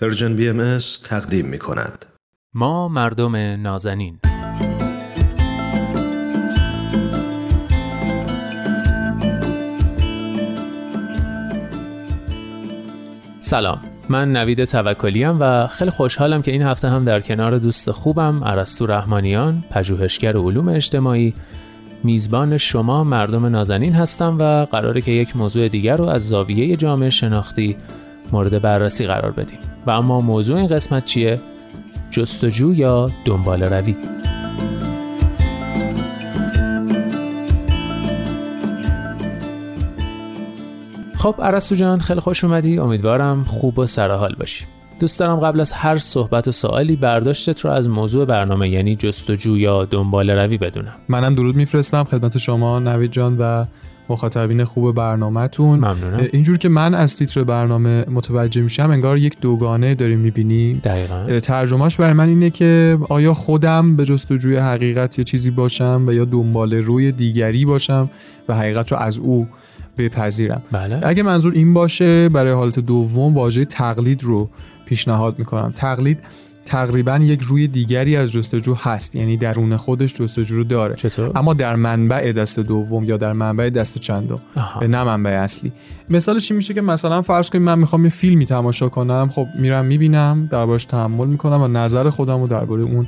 Persian BM تقدیم می کند. ما مردم نازنین سلام من نوید توکلی و خیلی خوشحالم که این هفته هم در کنار دوست خوبم ارسطو رحمانیان پژوهشگر علوم اجتماعی میزبان شما مردم نازنین هستم و قراره که یک موضوع دیگر رو از زاویه جامعه شناختی مورد بررسی قرار بدیم. و اما موضوع این قسمت چیه؟ جستجو یا دنبال روی؟ خب عرستو جان خیلی خوش اومدی. امیدوارم خوب و سرحال باشی. دوست دارم قبل از هر صحبت و سوالی برداشتت رو از موضوع برنامه یعنی جستجو یا دنبال روی بدونم. منم درود میفرستم خدمت شما نوید جان و مخاطبین خوب برنامهتون. ممنونم. اینجور که من از تیتر برنامه متوجه میشم انگار یک دوگانه داریم می‌بینیم. دقیقا. ترجمهش برای من اینه که آیا خودم به جستجوی حقیقت یا چیزی باشم و یا دنبال روی دیگری باشم و حقیقت رو از او بپذیرم. بله. اگه منظور این باشه برای حالت دوم واژه تقلید رو پیشنهاد می‌کنم. تقلید تقریبا یک روی دیگری از جستجو هست یعنی درون خودش جستجو رو داره چطور؟ اما در منبع دست دوم یا در منبع دست چندم. نه منبع اصلی مثالش این میشه که مثلا فرض کنیم من می‌خوام یه فیلمی تماشا کنم خب میرم می‌بینم دربارش تحمل می‌کنم و نظر خودم رو درباره اون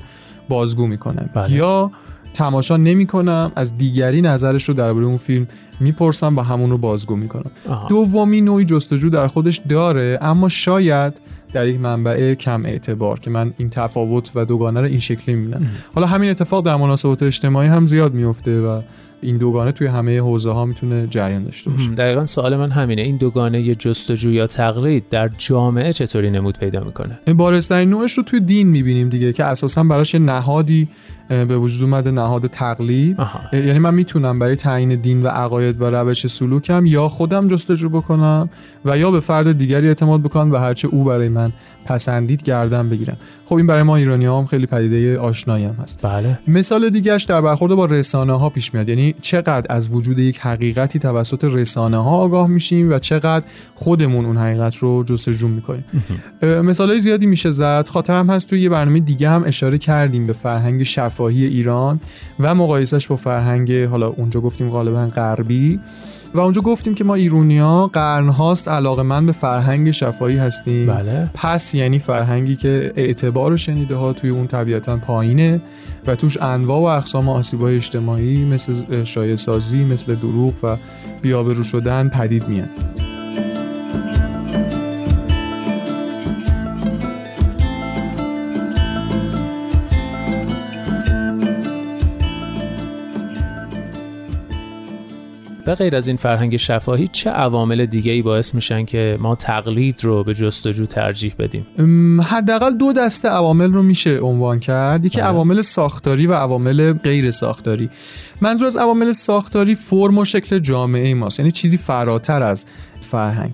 بازگو می‌کنم بله. یا تماشا نمی‌کنم از دیگری نظرش رو درباره اون فیلم می‌پرسم و همون رو بازگو می‌کنم. دومی نوعی جستجو در خودش داره اما شاید در یک منبع کم اعتبار که من این تفاوت و دوگانه رو این شکلی می‌بینم. حالا همین اتفاق در مناسبات اجتماعی هم زیاد میفته و این دوگانه توی همه حوزه ها می‌تونه جریان داشته باشه. دقیقا سوال من همینه. این دوگانه ی جستجو یا تقلید در جامعه چطوری نمود پیدا می‌کنه؟ این بارزترین نوعش رو توی دین می‌بینیم دیگه که اساسا براش یه نهادی به وجود اومده نهاد تقلید. آها. یعنی من می‌تونم برای تعیین دین و عقاید و روش سلوکم یا خودم جستجو بکنم و یا به فرد دیگری اعتماد بکنم و هرچه او برای من پسندید گردن بگیرم. خب این برای ما ایرانی هم خیلی پدیده آشنایی هم هست. بله. مثال دیگهش در برخورد با رسانه ها پیش میاد. یعنی چقدر از وجود یک حقیقتی توسط رسانه ها آگاه میشیم و چقدر خودمون اون حقیقت رو جستجو می‌کنیم. مثال های زیادی میشه زد. خاطرم هست توی یه برنامه دیگه هم اشاره کردیم به فرهنگ شفاهی ایران و مقایسش با فرهنگ حالا اونجا گفتیم غالبا غربی. و اونجا گفتیم که ما ایرونیا قرنهاست علاقه من به فرهنگ شفاهی هستیم. بله. پس یعنی فرهنگی که اعتبار و شنیده ها توی اون طبیعتا پایینه و توش انواع و اقسام آسیب‌های اجتماعی مثل شایع سازی مثل دروغ و بیابرو شدن پدید میاد. به غیر از این فرهنگ شفاهی چه عوامل دیگه ای باعث میشن که ما تقلید رو به جستجو ترجیح بدیم؟ حداقل دو دسته عوامل رو میشه عنوان کرد. یکی بله. عوامل ساختاری و عوامل غیر ساختاری. منظور از عوامل ساختاری فرم و شکل جامعه ماست. یعنی چیزی فراتر از فرهنگ.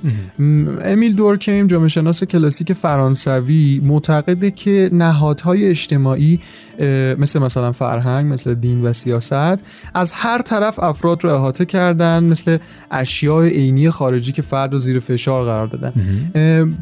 امیل دورکیم جامعه شناس کلاسیک فرانسوی معتقده که نهادهای اجتماعی مثل مثلا فرهنگ مثل دین و سیاست از هر طرف افراد رو احاطه کردن مثل اشیاء عینی خارجی که فرد رو زیر فشار قرار دادن.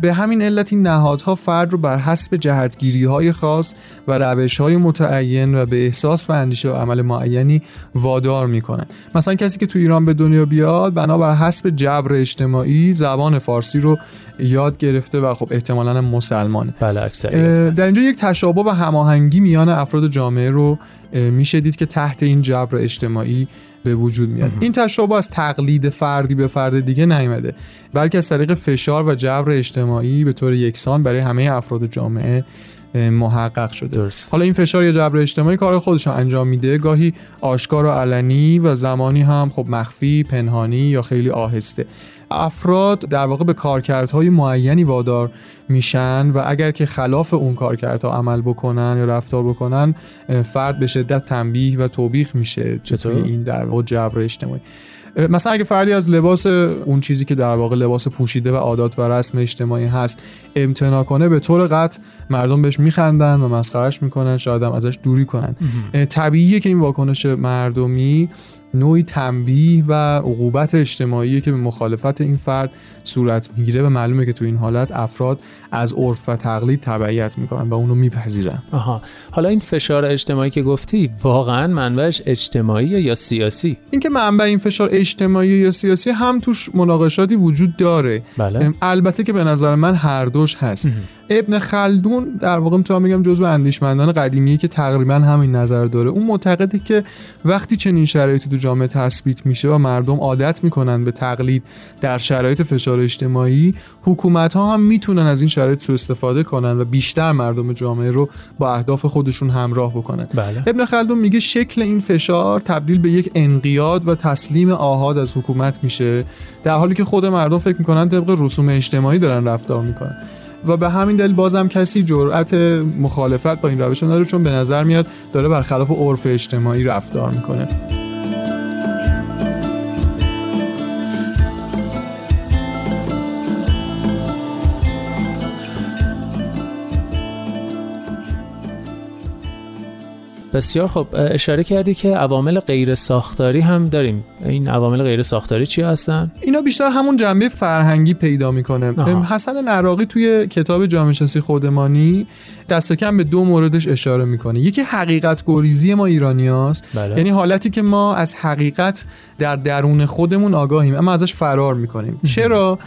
به همین علت این نهادها فرد رو بر حسب جهتگیری های خاص و روش های متعین و به احساس و اندیشه و عمل معینی وادار می‌کنن. مثلا کسی که تو ایران به دنیا بیاد بنابر حسب جبر اجتماعی زبان فارسی رو یاد گرفته و خب احتمالاً مسلمانه. بله اکثریت. در اینجا یک تشابه و هماهنگی میان افراد جامعه رو میشه دید که تحت این جبر اجتماعی به وجود میاد. این تشابه از تقلید فردی به فرد دیگه نیامده بلکه از طریق فشار و جبر اجتماعی به طور یکسان برای همه افراد جامعه محقق شده. درست. حالا این فشار یا جبر اجتماعی کار خودش رو انجام میده. گاهی آشکار و علنی و زمانی هم خب مخفی پنهانی یا خیلی آهسته. افراد در واقع به کارکردهای معینی وادار میشن و اگر که خلاف اون کارکردها عمل بکنن یا رفتار بکنن فرد به شدت تنبیه و توبیخ میشه چطور؟ این در واقع جبر اجتماعی. مثلا اگه فردی از لباس اون چیزی که در واقع لباس پوشیده و عادات و رسم اجتماعی هست امتنا کنه به طور قطع مردم بهش میخندن و مسخرش می‌کنن شاید هم ازش دوری کنن. طبیعیه که این واکنش مردمی نوعی تنبیه و عقوبت اجتماعی که به مخالفت این فرد صورت می‌گیره و معلومه که تو این حالت افراد از عرف و تقلید تبعیت می‌کنن و اونو میپذیرن. آها. حالا این فشار اجتماعی که گفتی واقعا منبعش اجتماعی یا سیاسی؟ اینکه منبع این فشار اجتماعی یا سیاسی هم توش مناقشاتی وجود داره. بله. البته که به نظر من هر دوش هست. ابن خلدون در واقع می‌تونم بگم جزو اندیشمندان قدیمیه که تقریبا همین نظر داره. اون معتقده که وقتی چنین شرایطی تو جامعه تثبیت میشه و مردم عادت می‌کنن به تقلید در شرایط فشار اجتماعی حکومت ها هم می‌تونن از این شرایط سوء استفاده کنن و بیشتر مردم جامعه رو با اهداف خودشون همراه بکنن. بله. ابن خلدون میگه شکل این فشار تبدیل به یک انقیاد و تسلیم آهاد از حکومت میشه در حالی که خود مردم فکر می‌کنن طبق رسوم اجتماعی دارن رفتار می‌کنن. و به همین دلیل بازم کسی جرأت مخالفت با این روش نداره چون به نظر میاد داره برخلاف عرف اجتماعی رفتار می‌کنه. بسیار خب اشاره کردی که عوامل غیر ساختاری هم داریم. این عوامل غیر ساختاری چی هستن؟ اینا بیشتر همون جنبه فرهنگی پیدا می‌کنه. حسن نراقی توی کتاب جامعه شناسی خودمانی دست کم به دو موردش اشاره می‌کنه. یکی حقیقت گریزی ما ایرانیاست. بله. یعنی حالتی که ما از حقیقت در درون خودمون آگاهیم اما ازش فرار می‌کنیم. چرا؟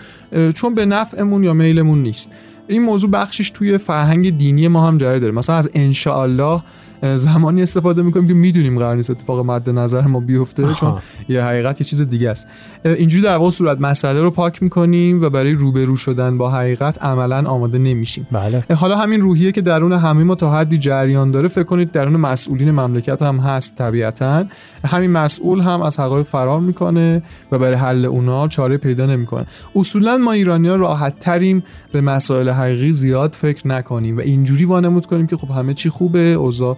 چون به نفعمون یا میلمون نیست. این موضوع بخشش توی فرهنگ دینی ما هم جاری داره. مثلا از انشاءالله زمانی استفاده می‌کنیم که می‌دونیم قرار نیست اتفاق مد نظر ما بیفته چون یه حقیقت یه چیز دیگه است. اینجوری در واقع صورت مسئله رو پاک می‌کنیم و برای روبرو شدن با حقیقت عملا آماده نمیشیم. بله. حالا همین روحیه که درون همه ما تا حدی جریان داره فکر کنید درون مسئولین مملکت هم هست طبیعتا. همین مسئول هم از حقایق فرار می‌کنه و برای حل اونا چاره پیدا نمی‌کنه. اصولا ما ایرانی‌ها راحت تریم به مسائل حقیقی زیاد فکر نکنیم و اینجوری وانمود کنیم که خب همه چی خوبه اوضاع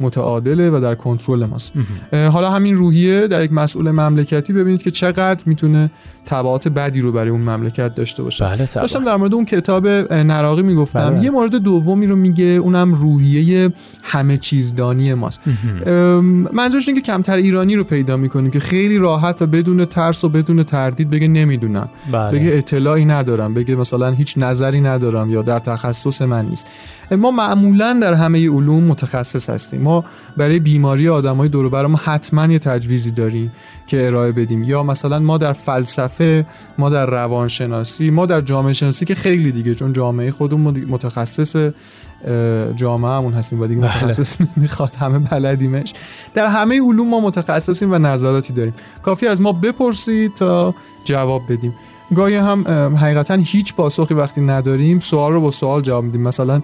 متعادله و در کنترل ماست. حالا همین روحیه در یک مسئول مملکتی ببینید که چقدر می‌تونه تبعات بدی رو برای اون مملکت داشته باشه. بله داشتم در مورد اون کتاب نراقی می‌گفتم. بله. یه مورد دومی رو میگه اونم روحیه همه چیزدانی ماست. منظورش اینه که کمتر ایرانی رو پیدا می‌کنیم که خیلی راحت و بدون ترس و بدون تردید بگه نمی‌دونم. بله. بگه اطلاعی ندارم. بگه مثلا هیچ نظری ندارم یا در تخصص من نیست. ما معمولا در همه علوم متخصص هستیم. ما برای بیماری آدمای دور و ما حتما یه تجویزی داریم که ارائه بدیم. یا مثلا ما در فلسفه ما در روانشناسی ما در جامعه شناسی که خیلی دیگه چون جامعه خودمون متخصص جامعه همون هستیم و دیگه بله. متخصص نمی‌خواد همه بلدیمش. در همه علوم ما متخصصیم و نظراتی داریم. کافی از ما بپرسید تا جواب بدیم. گاهی هم حقیقتا هیچ پاسخی وقتی نداریم سوال رو با سوال جواب میدیم. مثلا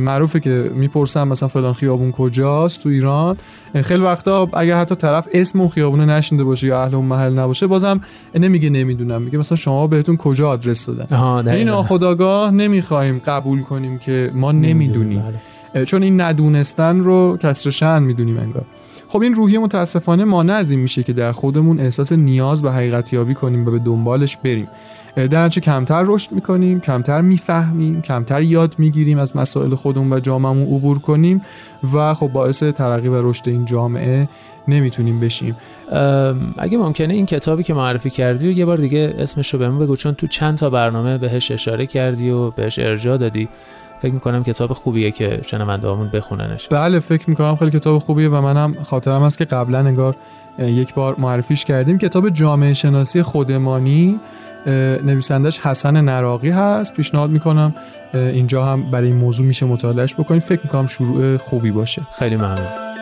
معروفه که می‌پرسم مثلا فلان خیابون کجاست تو ایران. خیلی وقتا اگر حتی طرف اسم اون خیابون نشنده باشه یا اهل اون محل نباشه بازم نمیگه نمی‌دونم. میگه مثلا شما بهتون کجا آدرس دادن؟ این ناخداگاه نمی‌خوایم قبول کنیم که ما نمی‌دونیم بله. چون این ندونستن رو کسر شن می‌دونیم انگار. خب این روحیه متاسفانه مانع از این میشه که در خودمون احساس نیاز به حقیقت یابی کنیم و به دنبالش بریم. در کمتر رشد می‌کنیم کمتر می‌فهمیم کمتر یاد می‌گیریم از مسائل خودمون و جامعهمون عبور کنیم و خب باعث ترقی و رشد این جامعه نمی‌تونیم بشیم. اگه ممکنه این کتابی که معرفی کردی و یه بار دیگه اسمش رو بهمون بگو چون تو چند تا برنامه بهش اشاره کردی و بهش ارجاع دادی. فکر می‌کنم کتاب خوبیه که شنوندهامون بخوننش. بله فکر می‌کنم خیلی کتاب خوبیه و منم خاطرم هست که قبلا انگار یک بار معرفیش کردیم. کتاب جامعه شناسی خودمانی نویسندش حسن نراقی هست. پیشنهاد می‌کنم اینجا هم برای این موضوع میشه مطالعهش بکنید. فکر می‌کنم شروع خوبی باشه. خیلی ممنون.